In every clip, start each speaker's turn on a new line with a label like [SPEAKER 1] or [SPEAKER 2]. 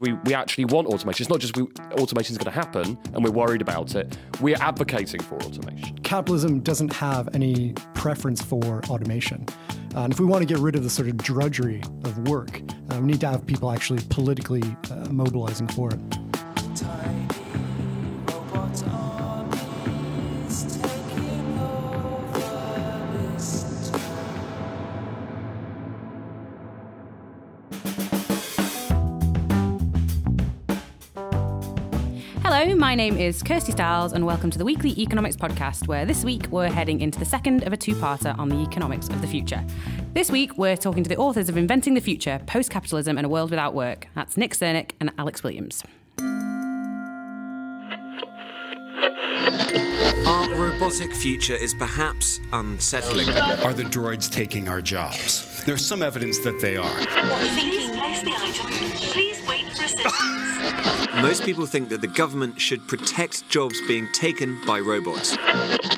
[SPEAKER 1] We, we actually want automation. It's not just we, automation is going to happen and we're worried about it. We're advocating for automation.
[SPEAKER 2] Capitalism doesn't have any preference for automation. Uh, and if we want to get rid of the sort of drudgery of work, uh, we need to have people actually politically uh, mobilizing for it.
[SPEAKER 3] Name is Kirsty Stiles, and welcome to the weekly economics podcast, where this week we're heading into the second of a two parter on the economics of the future. This week we're talking to the authors of Inventing the Future Post Capitalism and a World Without Work. That's Nick Srnicek and Alex Williams.
[SPEAKER 4] Our robotic future is perhaps unsettling.
[SPEAKER 5] Are the droids taking our jobs? There's some evidence that they are.
[SPEAKER 6] Thinking place the item. Please wait for assistance.
[SPEAKER 4] Most people think that the government should protect jobs being taken by robots.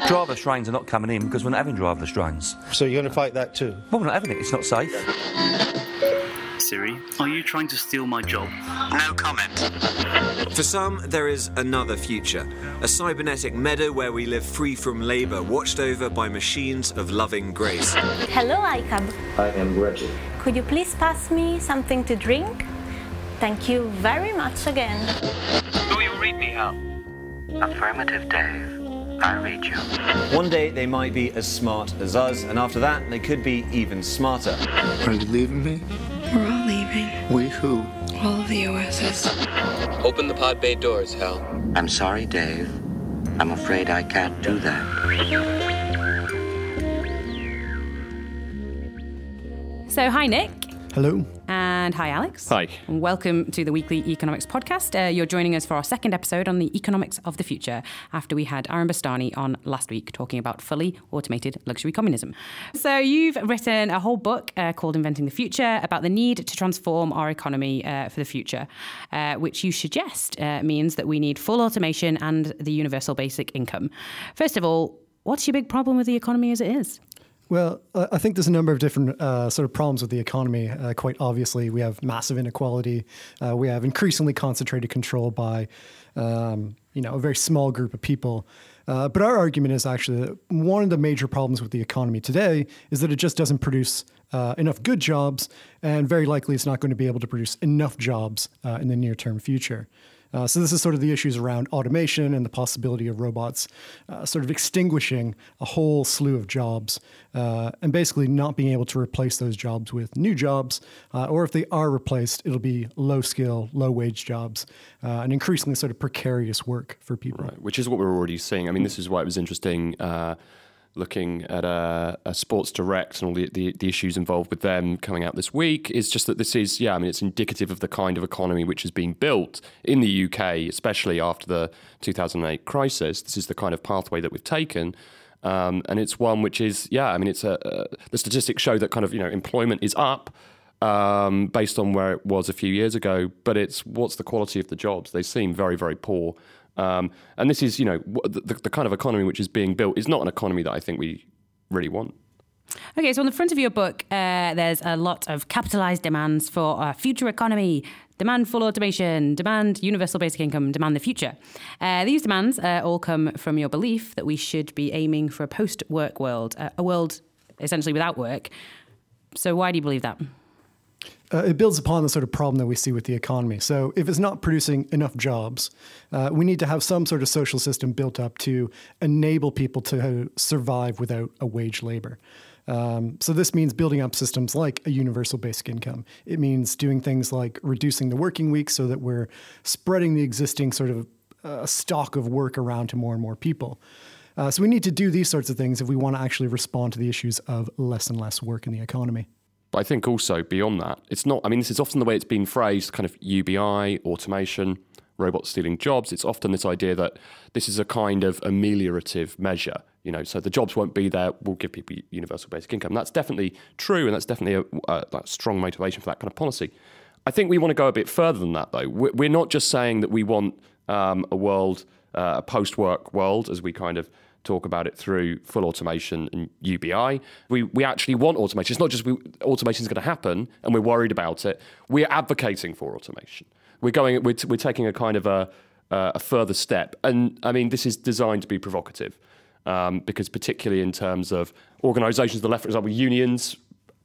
[SPEAKER 7] Driverless trains are not coming in because we're not having driverless trains.
[SPEAKER 8] So you're going to fight that too?
[SPEAKER 7] Well, we're not having it. It's not safe.
[SPEAKER 9] Siri, are you trying to steal my job?
[SPEAKER 4] No comment. For some, there is another future a cybernetic meadow where we live free from labour, watched over by machines of loving grace.
[SPEAKER 10] Hello, ICAB.
[SPEAKER 11] I am Reggie.
[SPEAKER 10] Could you please pass me something to drink? Thank you very much again.
[SPEAKER 9] Do you read me out?
[SPEAKER 11] Affirmative, Dave. I read you.
[SPEAKER 4] One day they might be as smart as us, and after that, they could be even smarter.
[SPEAKER 8] Are you leaving me?
[SPEAKER 12] We're all leaving.
[SPEAKER 8] We who?
[SPEAKER 12] All of the OSs.
[SPEAKER 13] Open the pod bay doors, Hal.
[SPEAKER 11] I'm sorry, Dave. I'm afraid I can't do that.
[SPEAKER 3] So, hi, Nick.
[SPEAKER 2] Hello.
[SPEAKER 3] And hi, Alex.
[SPEAKER 1] Hi.
[SPEAKER 3] And welcome to the weekly economics podcast. Uh, you're joining us for our second episode on the economics of the future after we had Aaron Bastani on last week talking about fully automated luxury communism. So, you've written a whole book uh, called Inventing the Future about the need to transform our economy uh, for the future, uh, which you suggest uh, means that we need full automation and the universal basic income. First of all, what's your big problem with the economy as it is?
[SPEAKER 2] Well, I think there's a number of different uh, sort of problems with the economy. Uh, quite obviously, we have massive inequality. Uh, we have increasingly concentrated control by, um, you know, a very small group of people. Uh, but our argument is actually that one of the major problems with the economy today is that it just doesn't produce uh, enough good jobs, and very likely it's not going to be able to produce enough jobs uh, in the near-term future. Uh, so this is sort of the issues around automation and the possibility of robots uh, sort of extinguishing a whole slew of jobs uh, and basically not being able to replace those jobs with new jobs, uh, or if they are replaced, it'll be low skill, low wage jobs, uh, and increasingly sort of precarious work for people.
[SPEAKER 1] Right, which is what we're already seeing. I mean, this is why it was interesting uh, looking at a, a Sports Direct and all the, the, the issues involved with them coming out this week. Is just that this is, yeah, I mean, it's indicative of the kind of economy which is being built in the UK, especially after the 2008 crisis. This is the kind of pathway that we've taken. Um, and it's one which is, yeah, I mean, it's a, uh, the statistics show that kind of, you know, employment is up um, based on where it was a few years ago, but it's what's the quality of the jobs? They seem very, very poor. Um, and this is, you know, the, the kind of economy which is being built is not an economy that I think we really want.
[SPEAKER 3] Okay, so on the front of your book, uh, there's a lot of capitalized demands for a future economy. Demand full automation, demand universal basic income, demand the future. Uh, these demands uh, all come from your belief that we should be aiming for a post work world, uh, a world essentially without work. So, why do you believe that?
[SPEAKER 2] Uh, it builds upon the sort of problem that we see with the economy. So, if it's not producing enough jobs, uh, we need to have some sort of social system built up to enable people to survive without a wage labor. Um, so, this means building up systems like a universal basic income. It means doing things like reducing the working week so that we're spreading the existing sort of uh, stock of work around to more and more people. Uh, so, we need to do these sorts of things if we want to actually respond to the issues of less and less work in the economy.
[SPEAKER 1] But I think also beyond that, it's not, I mean, this is often the way it's been phrased kind of UBI, automation, robots stealing jobs. It's often this idea that this is a kind of ameliorative measure. You know, so the jobs won't be there. We'll give people universal basic income. That's definitely true, and that's definitely a, a, a strong motivation for that kind of policy. I think we want to go a bit further than that, though. We're not just saying that we want um, a world, uh, a post-work world, as we kind of talk about it through full automation and UBI. We, we actually want automation. It's not just we, automation is going to happen and we're worried about it. We're advocating for automation. we're going, we're, t- we're taking a kind of a, uh, a further step. And I mean, this is designed to be provocative um, because, particularly in terms of organisations the left, for example, unions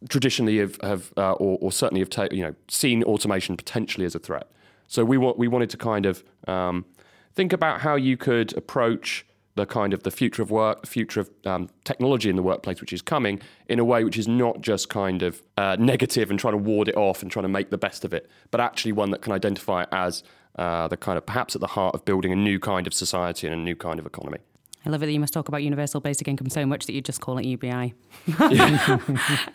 [SPEAKER 1] traditionally have, have uh, or, or, certainly have ta- you know seen automation potentially as a threat. So we want we wanted to kind of um, think about how you could approach the kind of the future of work, future of um, technology in the workplace, which is coming in a way which is not just kind of uh, negative and trying to ward it off and trying to make the best of it, but actually one that can identify it as uh, the kind of perhaps at the heart of building a new kind of society and a new kind of economy.
[SPEAKER 3] I love it that you must talk about universal basic income so much that you just call it UBI.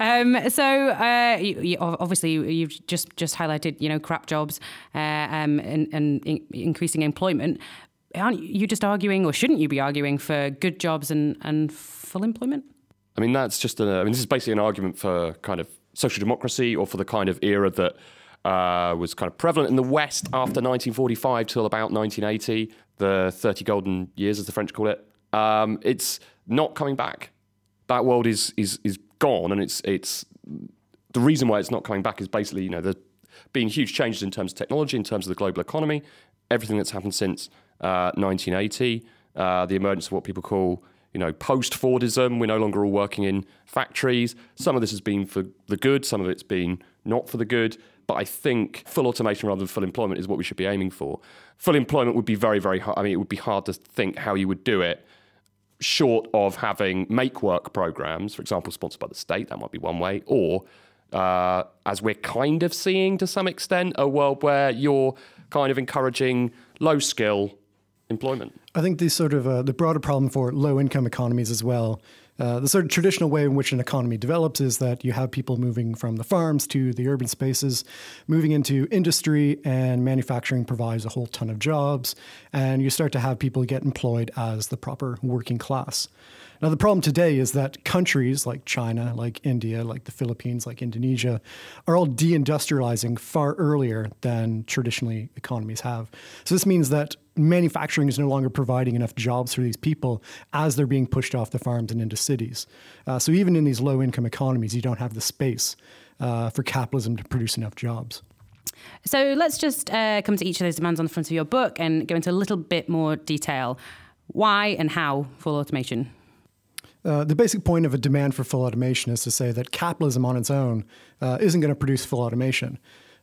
[SPEAKER 3] um, so uh, you, you, obviously you've just just highlighted you know crap jobs uh, um, and, and in, increasing employment. Aren't you just arguing, or shouldn't you be arguing for good jobs and, and full employment?
[SPEAKER 1] I mean, that's just a. I mean, this is basically an argument for kind of social democracy or for the kind of era that uh, was kind of prevalent in the West after 1945 till about 1980, the 30 golden years, as the French call it um, it's not coming back. That world is is is gone, and it's it's the reason why it's not coming back is basically you know there's been huge changes in terms of technology, in terms of the global economy, everything that's happened since uh, 1980, uh, the emergence of what people call you know post Fordism. We're no longer all working in factories. Some of this has been for the good, some of it's been not for the good. But I think full automation rather than full employment is what we should be aiming for. Full employment would be very, very hard. I mean, it would be hard to think how you would do it short of having make work programs, for example, sponsored by the state, that might be one way, or uh, as we're kind of seeing to some extent, a world where you're kind of encouraging low skill employment.
[SPEAKER 2] I think the sort of uh, the broader problem for low income economies as well uh, the sort of traditional way in which an economy develops is that you have people moving from the farms to the urban spaces, moving into industry, and manufacturing provides a whole ton of jobs. And you start to have people get employed as the proper working class. Now, the problem today is that countries like China, like India, like the Philippines, like Indonesia, are all deindustrializing far earlier than traditionally economies have. So, this means that manufacturing is no longer providing enough jobs for these people as they're being pushed off the farms and into cities. Uh, so, even in these low income economies, you don't have the space uh, for capitalism to produce enough jobs.
[SPEAKER 3] So let's just uh, come to each of those demands on the front of your book and go into a little bit more detail. Why and how full automation?
[SPEAKER 2] Uh, the basic point of a demand for full automation is to say that capitalism on its own uh, isn't going to produce full automation.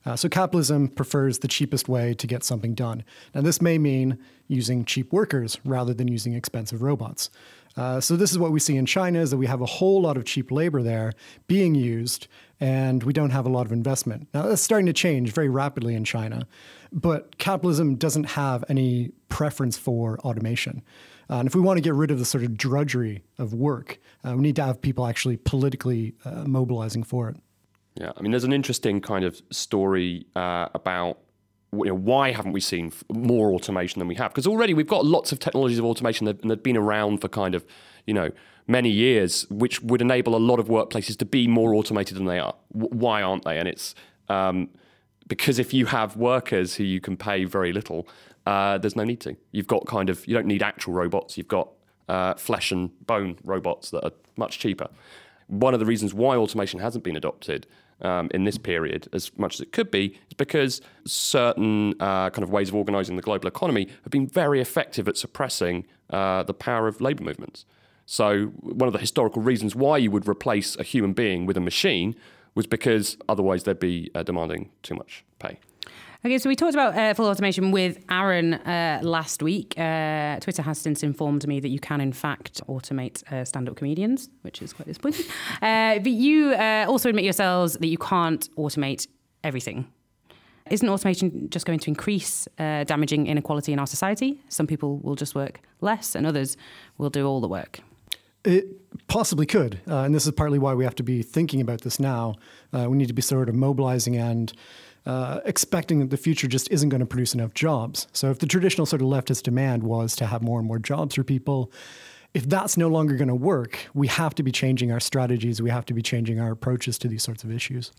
[SPEAKER 2] Uh, so capitalism prefers the cheapest way to get something done. Now, this may mean using cheap workers rather than using expensive robots. Uh, so this is what we see in China is that we have a whole lot of cheap labor there being used, and we don't have a lot of investment. Now that's starting to change very rapidly in China, but capitalism doesn't have any preference for automation. Uh, and if we want to get rid of the sort of drudgery of work, uh, we need to have people actually politically uh, mobilizing for it.
[SPEAKER 1] Yeah, I mean, there's an interesting kind of story uh, about you know, why haven't we seen more automation than we have? Because already we've got lots of technologies of automation that, have been around for kind of, you know, many years, which would enable a lot of workplaces to be more automated than they are. W- why aren't they? And it's um, because if you have workers who you can pay very little, uh, there's no need to. You've got kind of, you don't need actual robots. You've got uh, flesh and bone robots that are much cheaper. One of the reasons why automation hasn't been adopted um, in this period as much as it could be is because certain uh, kind of ways of organizing the global economy have been very effective at suppressing uh, the power of labor movements. So, one of the historical reasons why you would replace a human being with a machine was because otherwise they'd be uh, demanding too much pay.
[SPEAKER 3] Okay, so we talked about uh, full automation with Aaron uh, last week. Uh, Twitter has since informed me that you can, in fact, automate uh, stand up comedians, which is quite disappointing. Uh, but you uh, also admit yourselves that you can't automate everything. Isn't automation just going to increase damaging inequality in our society? Some people will just work less, and others will do all the work.
[SPEAKER 2] It possibly could. and this is partly why we have to be thinking about this now. we need to be sort of mobilizing and uh, expecting that the future just isn't going to produce enough jobs. So if the traditional sort of leftist demand was to have more and more jobs for people, if that's no longer going to work, we have to be changing our strategies. We have to be changing our approaches to these sorts of issues.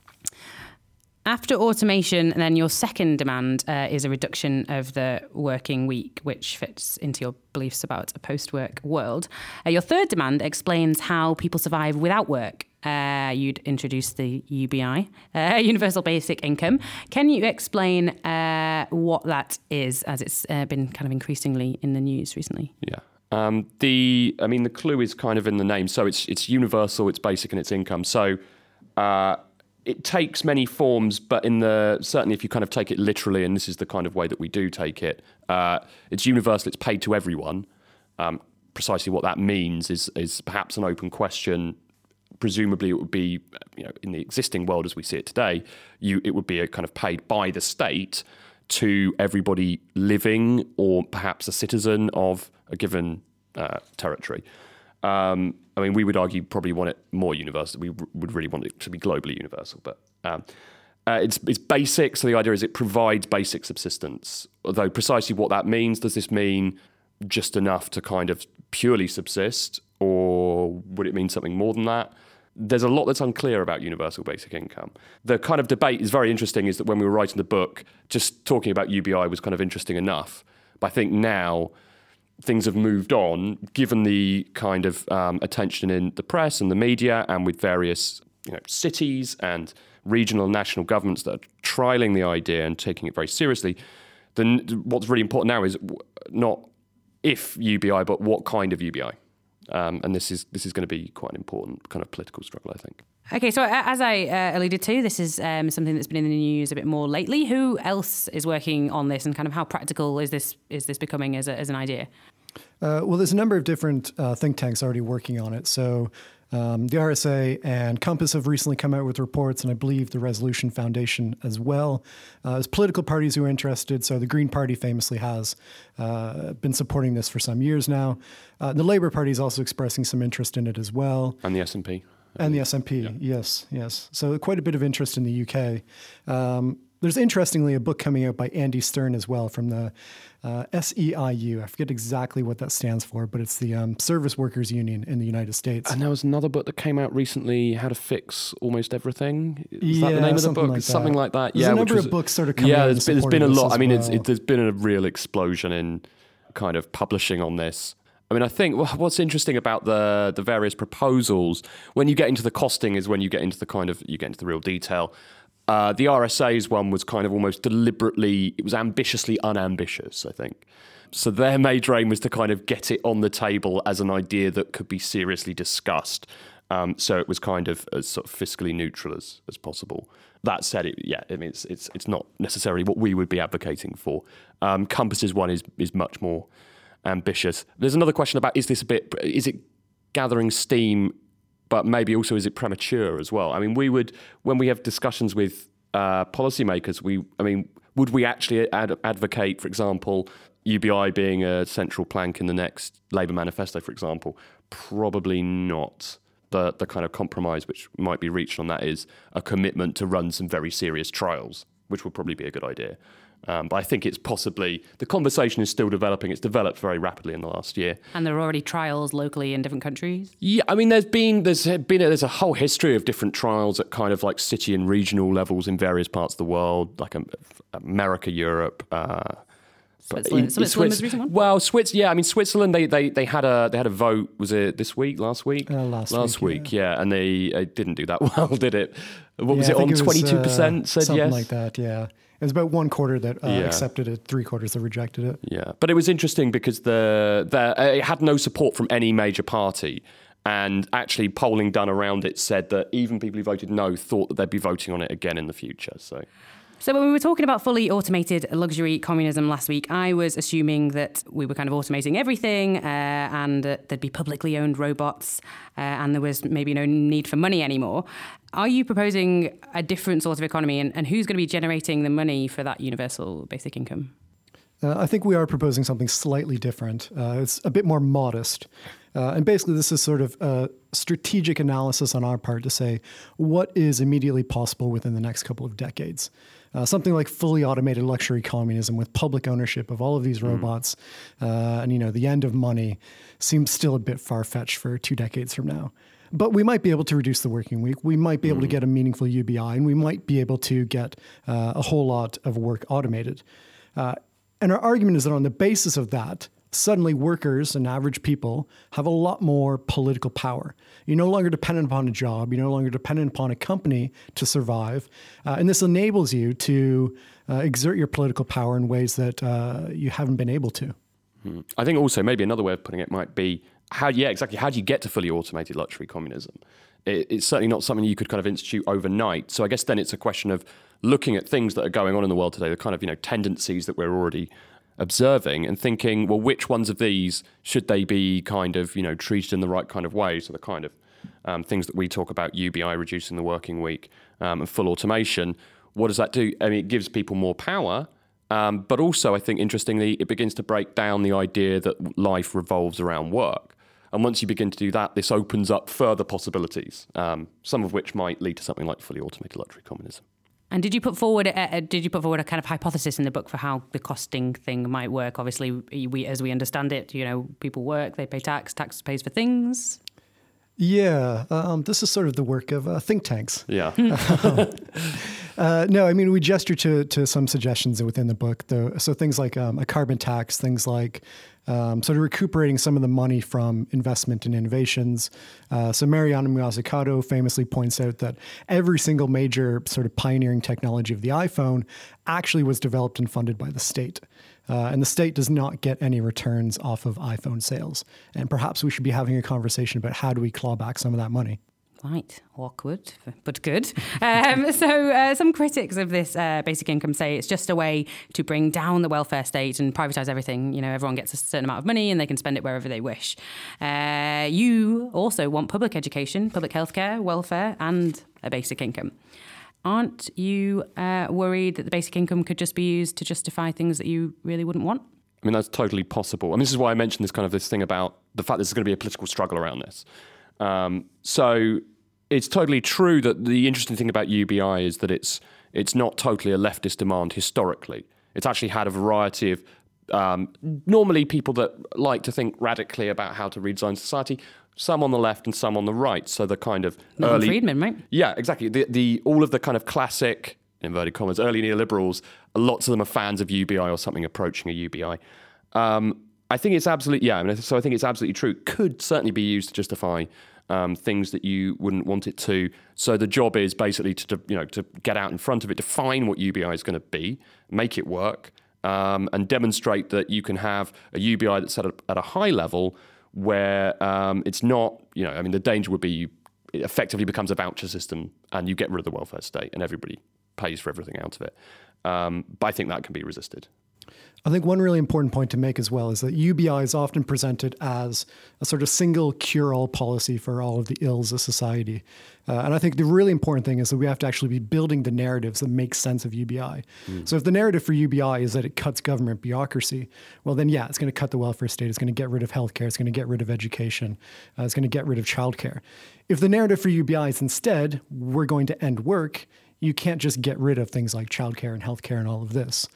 [SPEAKER 3] After automation, then your second demand uh, is a reduction of the working week, which fits into your beliefs about a post work world. Uh, your third demand explains how people survive without work uh, you'd introduce the UBI, uh, Universal Basic Income. Can you explain uh, what that is, as it's uh, been kind of increasingly in the news recently.
[SPEAKER 1] Yeah. Um, the, I mean, the clue is kind of in the name. So it's it's universal, it's basic, and it's income. So uh, it takes many forms, but in the certainly if you kind of take it literally, and this is the kind of way that we do take it, uh, it's universal. It's paid to everyone. Um, precisely what that means is is perhaps an open question. Presumably, it would be you know in the existing world as we see it today, you it would be a kind of paid by the state to everybody living or perhaps a citizen of a given uh, territory. Um, I mean, we would argue probably want it more universal. We would really want it to be globally universal, but um, uh, it's it's basic. So the idea is it provides basic subsistence. Although precisely what that means, does this mean just enough to kind of purely subsist, or would it mean something more than that? There's a lot that's unclear about universal basic income. The kind of debate is very interesting. Is that when we were writing the book, just talking about UBI was kind of interesting enough. But I think now things have moved on, given the kind of um, attention in the press and the media, and with various you know, cities and regional and national governments that are trialing the idea and taking it very seriously. Then what's really important now is not if UBI, but what kind of UBI. Um, and this is this is going to be quite an important kind of political struggle, I think.
[SPEAKER 3] Okay, so as I uh, alluded to, this is um, something that's been in the news a bit more lately. Who else is working on this, and kind of how practical is this is this becoming as, a, as an idea?
[SPEAKER 2] Uh, well, there's a number of different uh, think tanks already working on it. So um, the RSA and Compass have recently come out with reports, and I believe the Resolution Foundation as well. Uh, as political parties who are interested, so the Green Party famously has uh, been supporting this for some years now. Uh, the Labour Party is also expressing some interest in it as well.
[SPEAKER 1] And the SNP.
[SPEAKER 2] And the SNP, yeah. yes, yes. So quite a bit of interest in the UK. Um, there's interestingly a book coming out by Andy Stern as well from the uh, SEIU. I forget exactly what that stands for, but it's the um, Service Workers Union in the United States.
[SPEAKER 1] And there was another book that came out recently, How to Fix Almost Everything. Is
[SPEAKER 2] yeah,
[SPEAKER 1] that the name of the book?
[SPEAKER 2] Like
[SPEAKER 1] something like that.
[SPEAKER 2] There's
[SPEAKER 1] yeah,
[SPEAKER 2] a number
[SPEAKER 1] was,
[SPEAKER 2] of books sort of coming
[SPEAKER 1] yeah,
[SPEAKER 2] out.
[SPEAKER 1] there's been, there's been a lot. I mean,
[SPEAKER 2] well.
[SPEAKER 1] it's, it, there's been a real explosion in kind of publishing on this. I mean, I think what's interesting about the the various proposals when you get into the costing is when you get into the kind of you get into the real detail. Uh, the RSA's one was kind of almost deliberately, it was ambitiously unambitious, I think. So their major aim was to kind of get it on the table as an idea that could be seriously discussed. Um, so it was kind of as sort of fiscally neutral as, as possible. That said, it, yeah, I mean, it's, it's, it's not necessarily what we would be advocating for. Um, Compass's one is, is much more ambitious. There's another question about is this a bit, is it gathering steam but maybe also is it premature as well? I mean, we would when we have discussions with uh, policymakers, we I mean, would we actually ad- advocate, for example, UBI being a central plank in the next Labour manifesto, for example? Probably not. The the kind of compromise which might be reached on that is a commitment to run some very serious trials, which would probably be a good idea. Um, but I think it's possibly the conversation is still developing. It's developed very rapidly in the last year.
[SPEAKER 3] And there are already trials locally in different countries.
[SPEAKER 1] Yeah, I mean, there's been there's been a, there's a whole history of different trials at kind of like city and regional levels in various parts of the world, like um, America, Europe. Uh,
[SPEAKER 3] Switzerland, in, Switzerland was recent one.
[SPEAKER 1] Well, Swiss, yeah. I mean, Switzerland. They, they they had a they had a vote. Was it this week? Last week?
[SPEAKER 2] Uh, last,
[SPEAKER 1] last
[SPEAKER 2] week,
[SPEAKER 1] week. Yeah. and they uh, didn't do that well, did it? What was it on? Twenty two
[SPEAKER 2] uh,
[SPEAKER 1] percent said
[SPEAKER 2] something
[SPEAKER 1] yes.
[SPEAKER 2] like that. Yeah, it was about one quarter that uh,
[SPEAKER 1] Yeah.
[SPEAKER 2] accepted it, three quarters that rejected it.
[SPEAKER 1] Yeah, but it was interesting because the, the uh, it had no support from any major party, and actually polling done around it said that even people who voted no thought that they'd be voting on it again in the future. So
[SPEAKER 3] So when we were talking about fully automated luxury communism last week, I was assuming that we were kind of automating everything uh, and that there'd be publicly owned robots uh, and there was maybe no need for money anymore. Are you proposing a different sort of economy and, and who's going to be generating the money for that universal basic income?
[SPEAKER 2] Uh, I think we are proposing something slightly different. Uh, it's a bit more modest. Uh, and basically, this is sort of a strategic analysis on our part to say what is immediately possible within the next couple of decades. Uh, something like fully automated luxury communism with public ownership of all of these robots, uh, and you know the end of money seems still a bit far fetched for two decades from now. But we might be able to reduce the working week. We might be able to get a meaningful UBI, and we might be able to get uh, a whole lot of work automated. Uh, and our argument is that on the basis of that, suddenly workers and average people have a lot more political power. You're no longer dependent upon a job, you're no longer dependent upon a company to survive. Uh, and this enables you to uh, exert your political power in ways that uh, you haven't been able to.
[SPEAKER 1] Hmm. I think also maybe another way of putting it might be how, yeah, exactly. How do you get to fully automated luxury communism? It, it's certainly not something you could kind of institute overnight. So I guess then it's a question of looking at things that are going on in the world today, the kind of you know tendencies that we're already observing and thinking, well, which ones of these should they be kind of, you know, treated in the right kind of way? So the kind of um, things that we talk about, UBI reducing the working week um, and full automation, what does that do? I mean, it gives people more power. Um, but also, I think interestingly, it begins to break down the idea that life revolves around work. And once you begin to do that, this opens up further possibilities, um, some of which might lead to something like fully automated luxury communism.
[SPEAKER 3] And did you put forward a, a, did you put forward a kind of hypothesis in the book for how the costing thing might work? Obviously, we as we understand it, you know, people work, they pay tax, tax pays for things.
[SPEAKER 2] Yeah, um, this is sort of the work of uh, think tanks.
[SPEAKER 1] Yeah.
[SPEAKER 2] uh, no, I mean we gesture to to some suggestions within the book, though. So things like um, a carbon tax, things like um, sort of recuperating some of the money from investment in innovations. Uh, so Mariana Mazzucato famously points out that every single major sort of pioneering technology of the iPhone actually was developed and funded by the state. Uh, and the state does not get any returns off of iPhone sales. And perhaps we should be having a conversation about how do we claw back some of that money.
[SPEAKER 3] Right, awkward, but good. Um, so, uh, some critics of this uh, basic income say it's just a way to bring down the welfare state and privatise everything. You know, everyone gets a certain amount of money and they can spend it wherever they wish. Uh, you also want public education, public healthcare, welfare, and a basic income. Aren't you uh, worried that the basic income could just be used to justify things that you really wouldn't want?
[SPEAKER 1] I mean, that's totally possible. I mean, this is why I mentioned this kind of this thing about the fact that there's going to be a political struggle around this. Um, so it's totally true that the interesting thing about UBI is that it's it's not totally a leftist demand historically. It's actually had a variety of um, normally people that like to think radically about how to redesign society some on the left and some on the right. So the kind of
[SPEAKER 3] Milton
[SPEAKER 1] early
[SPEAKER 3] Friedman, right?
[SPEAKER 1] Yeah, exactly. The the all of the kind of classic inverted commas early neoliberals. Lots of them are fans of UBI or something approaching a UBI. Um, I think it's absolutely yeah. I mean, so I think it's absolutely true. Could certainly be used to justify um, things that you wouldn't want it to. So the job is basically to you know to get out in front of it, define what UBI is going to be, make it work, um, and demonstrate that you can have a UBI that's at a, at a high level where um, it's not, you know, I mean, the danger would be you, it effectively becomes a voucher system and you get rid of the welfare state and everybody pays for everything out of it. Um, but I think that can be resisted.
[SPEAKER 2] I think one really important point to make as well is that UBI is often presented as a sort of single cure all policy for all of the ills of society. Uh, and I think the really important thing is that we have to actually be building the narratives that make sense of UBI. Mm. So if the narrative for UBI is that it cuts government bureaucracy, well, then yeah, it's going to cut the welfare state, it's going to get rid of healthcare, it's going to get rid of education, uh, it's going to get rid of childcare. If the narrative for UBI is instead, we're going to end work, you can't just get rid of things like childcare and healthcare and all of this.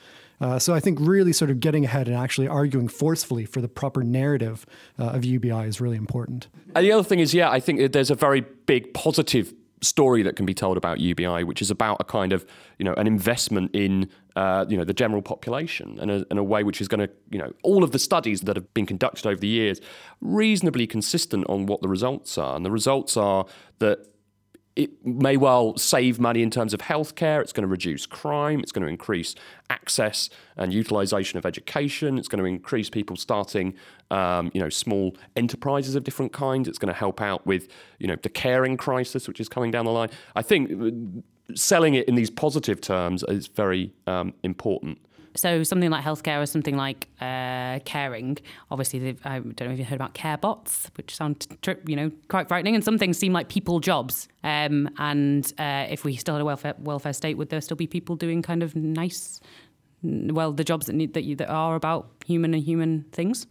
[SPEAKER 2] Uh, so I think really sort of getting ahead and actually arguing forcefully for the proper narrative uh, of UBI is really important.
[SPEAKER 1] And the other thing is, yeah, I think there's a very big positive story that can be told about UBI, which is about a kind of you know an investment in uh, you know the general population and in a way which is going to you know all of the studies that have been conducted over the years reasonably consistent on what the results are, and the results are that it may well save money in terms of healthcare. It's going to reduce crime. It's going to increase access and utilization of education. It's going to increase people starting, um, you know, small enterprises of different kinds. It's going to help out with, you know, the caring crisis, which is coming down the line. I think uh, selling it in these positive terms is very um, important.
[SPEAKER 3] So something like healthcare or something like uh, caring. Obviously, I don't know if you heard about care bots, which sound you know quite frightening, and some things seem like people jobs. Um, and uh, if we still had a welfare welfare state, would there still be people doing kind of nice, well, the jobs that need that you, that are about human and human things?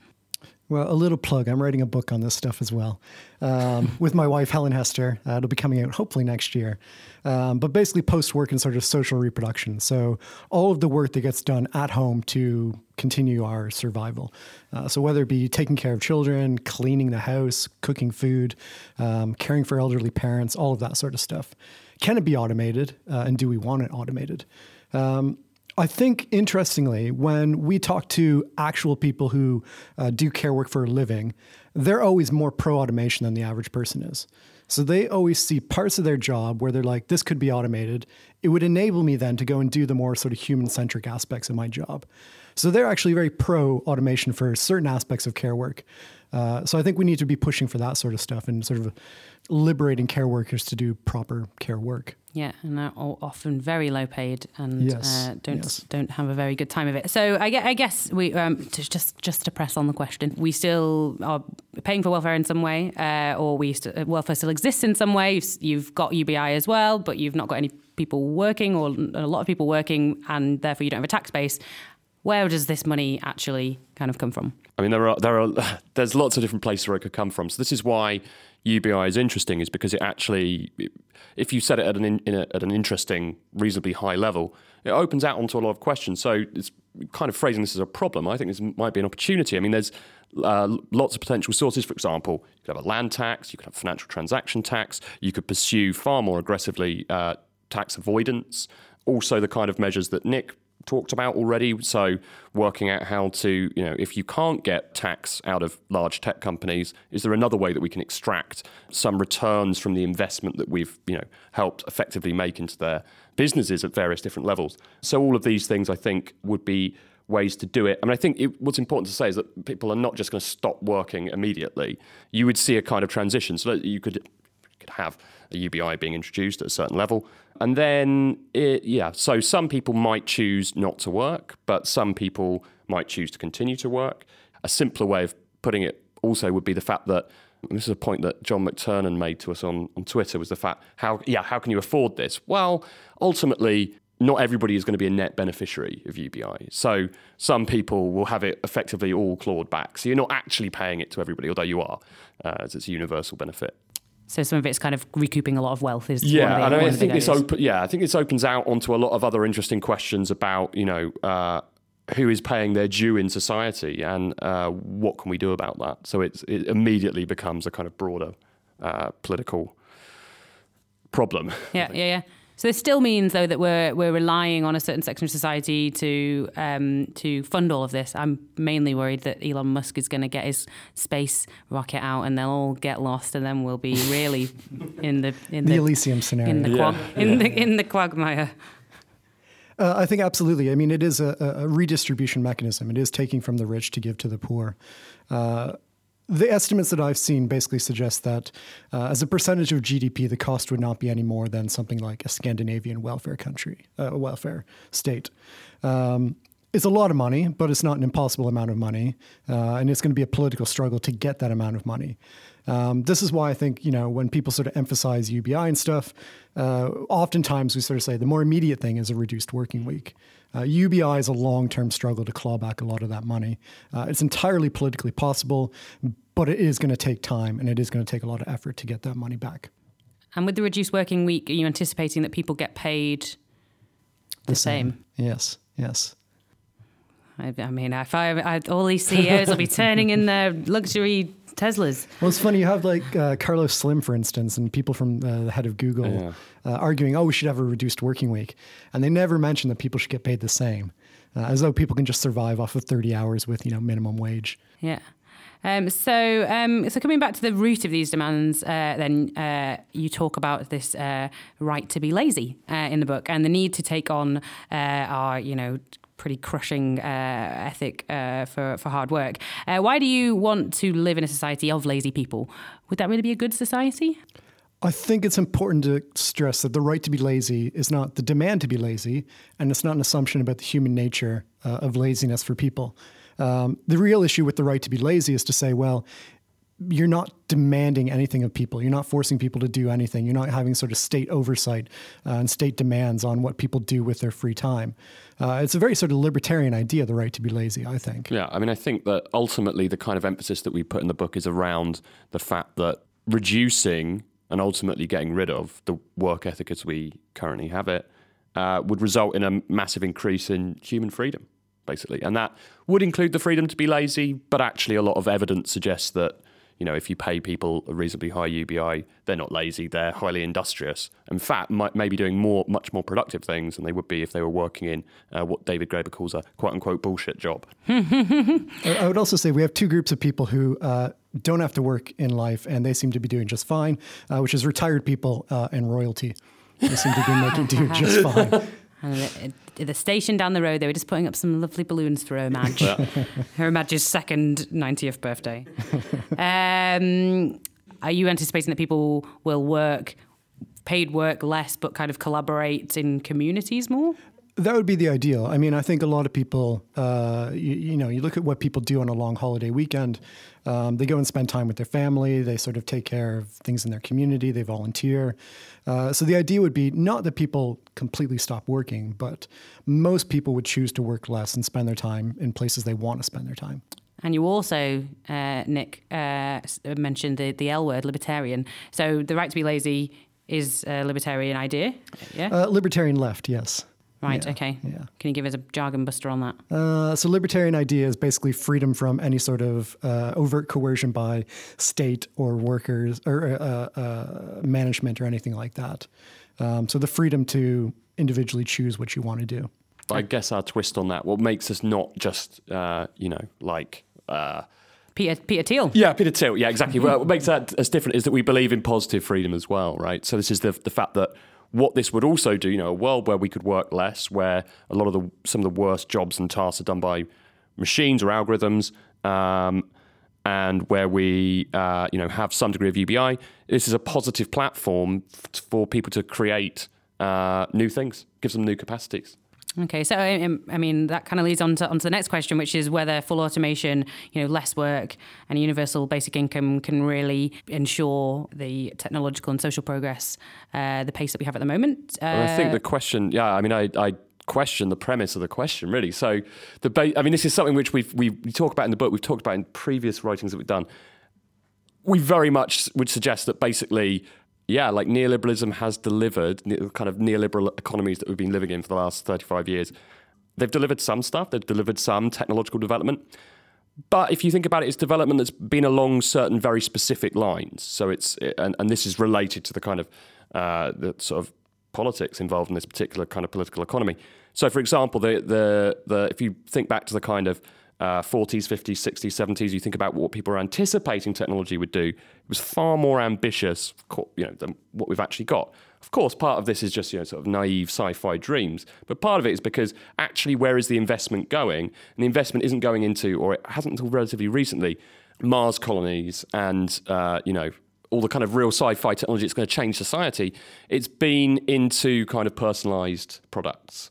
[SPEAKER 2] Well, a little plug. I'm writing a book on this stuff as well um, with my wife, Helen Hester. Uh, it'll be coming out hopefully next year. Um, but basically, post work and sort of social reproduction. So, all of the work that gets done at home to continue our survival. Uh, so, whether it be taking care of children, cleaning the house, cooking food, um, caring for elderly parents, all of that sort of stuff. Can it be automated? Uh, and do we want it automated? Um, I think, interestingly, when we talk to actual people who uh, do care work for a living, they're always more pro automation than the average person is. So they always see parts of their job where they're like, this could be automated. It would enable me then to go and do the more sort of human centric aspects of my job. So they're actually very pro automation for certain aspects of care work. Uh, so I think we need to be pushing for that sort of stuff and sort of liberating care workers to do proper care work.
[SPEAKER 3] Yeah, and all often very low paid and
[SPEAKER 2] Yes,
[SPEAKER 3] uh, don't
[SPEAKER 2] yes.
[SPEAKER 3] don't have a very good time of it. So I, I guess we um, to just just to press on the question, we still are paying for welfare in some way, uh, or we st- uh, welfare still exists in some way. You've, you've got UBI as well, but you've not got any people working or a lot of people working, and therefore you don't have a tax base. Where does this money actually kind of come from?
[SPEAKER 1] I mean, there are there are there's lots of different places where it could come from. So this is why UBI is interesting, is because it actually, if you set it at an in, in a, at an interesting, reasonably high level, it opens out onto a lot of questions. So it's kind of phrasing this as a problem. I think this might be an opportunity. I mean, there's uh, lots of potential sources. For example, you could have a land tax, you could have financial transaction tax, you could pursue far more aggressively uh, tax avoidance. Also, the kind of measures that Nick talked about already. So, working out how to, you know, if you can't get tax out of large tech companies, is there another way that we can extract some returns from the investment that we've, you know, helped effectively make into their businesses at various different levels? So, all of these things I think would be ways to do it. I mean, I think it, what's important to say is that people are not just going to stop working immediately. You would see a kind of transition so that you could could have a UBI being introduced at a certain level. And then, it, yeah, so some people might choose not to work, but some people might choose to continue to work. A simpler way of putting it also would be the fact that, this is a point that John McTernan made to us on, on Twitter, was the fact, how, yeah, how can you afford this? Well, ultimately, not everybody is going to be a net beneficiary of UBI. So some people will have it effectively all clawed back. So you're not actually paying it to everybody, although you are, uh, as it's a universal benefit.
[SPEAKER 3] So some of it's kind of recouping a lot of wealth. Is
[SPEAKER 1] Yeah,
[SPEAKER 3] the,
[SPEAKER 1] and I, I think this open. Yeah, I think this opens out onto a lot of other interesting questions about you know uh, who is paying their due in society and uh, what can we do about that. So it's, it immediately becomes a kind of broader uh, political problem.
[SPEAKER 3] Yeah, yeah, yeah. So this still means, though, that we're we're relying on a certain section of society to um, to fund all of this. I'm mainly worried that Elon Musk is going to get his space rocket out, and they'll all get lost, and then we'll be really in the in
[SPEAKER 2] The Elysium scenario.
[SPEAKER 3] in the
[SPEAKER 2] Yeah.
[SPEAKER 3] quag, in the in the quagmire.
[SPEAKER 2] Uh, I think absolutely. I mean, it is a, a redistribution mechanism. It is taking from the rich to give to the poor. Uh, the estimates that I've seen basically suggest that uh, as a percentage of GDP, the cost would not be any more than something like a Scandinavian welfare country, uh, welfare state. Um, it's a lot of money, but it's not an impossible amount of money, uh, and it's going to be a political struggle to get that amount of money. Um, this is why I think you know when people sort of emphasize UBI and stuff, uh, oftentimes we sort of say the more immediate thing is a reduced working week. Uh, UBI is a long-term struggle to claw back a lot of that money. Uh, it's entirely politically possible, but it is going to take time and it is going to take a lot of effort to get that money back.
[SPEAKER 3] And with the reduced working week, are you anticipating that people get paid the, same?
[SPEAKER 2] Yes. Yes.
[SPEAKER 3] I, I mean, if I, I, all these CEOs will be turning in their luxury Teslas.
[SPEAKER 2] Well, it's funny. You have like uh, Carlos Slim, for instance, and people from uh, the head of Google
[SPEAKER 1] Yeah.
[SPEAKER 2] uh, arguing, "Oh, we should have a reduced working week," and they never mention that people should get paid the same, uh, as though people can just survive off of thirty hours with you know minimum wage.
[SPEAKER 3] Yeah. Um, so, um, so coming back to the root of these demands, uh, then uh, you talk about this uh, right to be lazy uh, in the book and the need to take on uh, our, you know, pretty crushing uh, ethic uh, for for hard work. Uh, why do you want to live in a society of lazy people? Would that really be a good society?
[SPEAKER 2] I think it's important to stress that the right to be lazy is not the demand to be lazy, and it's not an assumption about the human nature uh, of laziness for people. Um, the real issue with the right to be lazy is to say, well, you're not demanding anything of people. You're not forcing people to do anything. You're not having sort of state oversight uh, and state demands on what people do with their free time. Uh, it's a very sort of libertarian idea, the right to be lazy, I think.
[SPEAKER 1] Yeah, I mean, I think that ultimately the kind of emphasis that we put in the book is around the fact that reducing and ultimately getting rid of the work ethic as we currently have it uh, would result in a massive increase in human freedom, basically. And that would include the freedom to be lazy, but actually, a lot of evidence suggests that. You know, if you pay people a reasonably high UBI, they're not lazy, they're highly industrious. In fact, might maybe doing more, much more productive things than they would be if they were working in uh, what David Graeber calls a quote unquote bullshit job.
[SPEAKER 2] I would also say we have two groups of people who uh, don't have to work in life and they seem to be doing just fine, uh, which is retired people uh, and royalty. They seem to be making do just fine.
[SPEAKER 3] And at at the station down the road, they were just putting up some lovely balloons for Her Madge. Her Madge's second 90th birthday. um, are you anticipating that people will work, paid work less, but kind of collaborate in communities more?
[SPEAKER 2] That would be the ideal. I mean, I think a lot of people, uh, you, you, know, you look at what people do on a long holiday weekend. Um, they go and spend time with their family. They sort of take care of things in their community. They volunteer. Uh, so the idea would be not that people completely stop working, but most people would choose to work less and spend their time in places they want to spend their time.
[SPEAKER 3] And you also, uh, Nick, uh, mentioned the, the L word, libertarian. So the right to be lazy is a libertarian idea, yeah?
[SPEAKER 2] Uh, libertarian left, yes.
[SPEAKER 3] Right. Yeah, okay. Yeah. Can you give us a jargon buster on that?
[SPEAKER 2] Uh, so, libertarian idea is basically freedom from any sort of uh, overt coercion by state or workers or uh, uh management or anything like that. Um, so, the freedom to individually choose what you want to do.
[SPEAKER 1] I guess our twist on that, what makes us not just, uh, you know, like. Uh,
[SPEAKER 3] Peter, Peter Thiel.
[SPEAKER 1] Yeah, Peter Thiel. Yeah, exactly. well, what makes that as different is that we believe in positive freedom as well, right? So this is the the fact that what this would also do, you know, a world where we could work less, where a lot of the some of the worst jobs and tasks are done by machines or algorithms, um, and where we, uh, you know, have some degree of UBI. This is a positive platform f- for people to create uh, new things, gives them new capacities.
[SPEAKER 3] Okay, so I mean that kind of leads on to, on to the next question, which is whether full automation, you know, less work and universal basic income can really ensure the technological and social progress, uh, the pace that we have at the moment.
[SPEAKER 1] Uh, well, I think the question, yeah, I mean, I, I question the premise of the question really. So the, ba- I mean, this is something which we've we, we talk about in the book. We've talked about in previous writings that we've done. We very much would suggest that basically yeah, like neoliberalism has delivered kind of neoliberal economies that we've been living in for the last 35 years. They've delivered some stuff, they've delivered some technological development. But if you think about it, it's development that's been along certain very specific lines. So it's, and, and this is related to the kind of uh, the sort of politics involved in this particular kind of political economy. So, for example, the, the, the, if you think back to the kind of uh, 40s, 50s, 60s, 70s, you think about what people are anticipating technology would do, it was far more ambitious you know, than what we've actually got. Of course, part of this is just you know, sort of naive sci fi dreams, but part of it is because actually, where is the investment going? And the investment isn't going into, or it hasn't until relatively recently, Mars colonies and, uh, you know, all the kind of real sci-fi technology that's going to change society. It's been into kind of personalized products.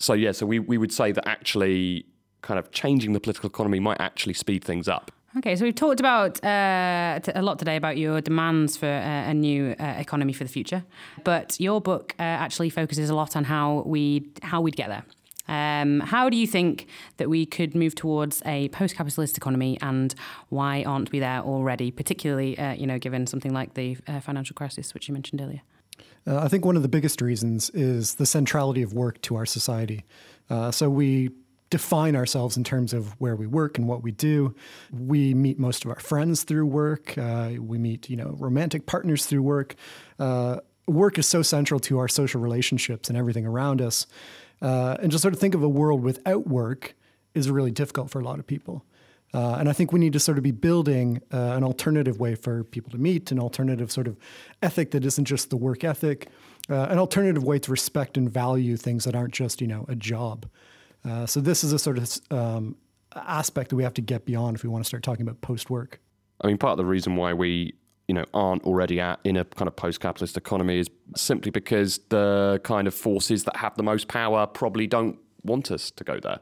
[SPEAKER 1] So yeah, so we, we would say that actually kind of changing the political economy might actually speed things up.
[SPEAKER 3] Okay, so we've talked about uh, a lot today about your demands for uh, a new uh, economy for the future, but your book uh, actually focuses a lot on how we how we'd get there. Um, how do you think that we could move towards a post-capitalist economy, and why aren't we there already? Particularly, uh, you know, given something like the uh, financial crisis, which you mentioned earlier.
[SPEAKER 2] I think one of the biggest reasons is the centrality of work to our society. so we define ourselves in terms of where we work and what we do. We meet most of our friends through work. Uh, we meet, you know, romantic partners through work. Uh, work is so central to our social relationships and everything around us. Uh, and just sort of think of a world without work is really difficult for a lot of people. Uh, and I think we need to sort of be building uh, an alternative way for people to meet, an alternative sort of ethic that isn't just the work ethic, uh, an alternative way to respect and value things that aren't just, you know, a job. Uh, so this is a sort of um, aspect that we have to get beyond if we want to start talking about post work.
[SPEAKER 1] I mean, part of the reason why we you know aren't already at in a kind of post-capitalist economy is simply because the kind of forces that have the most power probably don't want us to go there.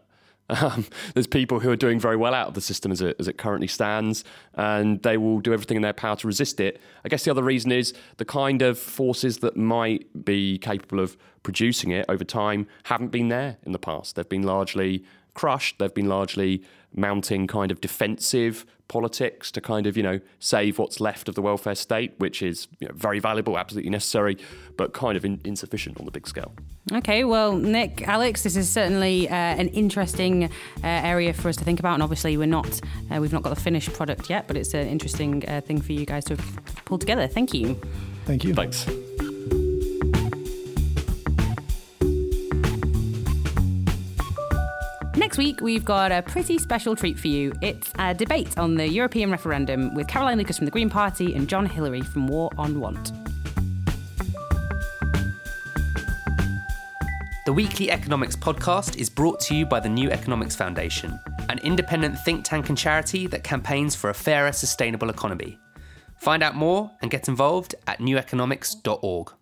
[SPEAKER 1] Um, there's people who are doing very well out of the system as it, as it currently stands, and they will do everything in their power to resist it. I guess the other reason is the kind of forces that might be capable of producing it over time haven't been there in the past. They've been largely crushed. They've been largely mounting kind of defensive politics to kind of, you know, save what's left of the welfare state, which is you know, very valuable, absolutely necessary, but kind of in, insufficient on the big scale.
[SPEAKER 3] Okay, well, Nick, Alex, this is certainly uh, an interesting uh, area for us to think about, and obviously we're not, uh, we've not got the finished product yet, but it's an interesting uh, thing for you guys to pull together. Thank you.
[SPEAKER 2] Thank you.
[SPEAKER 1] Thanks.
[SPEAKER 3] Next week, we've got a pretty special treat for you. It's a debate on the European referendum with Caroline Lucas from the Green Party and John Hilary from War on Want.
[SPEAKER 14] The Weekly Economics podcast is brought to you by the New Economics Foundation, an independent think tank and charity that campaigns for a fairer, sustainable economy. Find out more and get involved at neweconomics.org.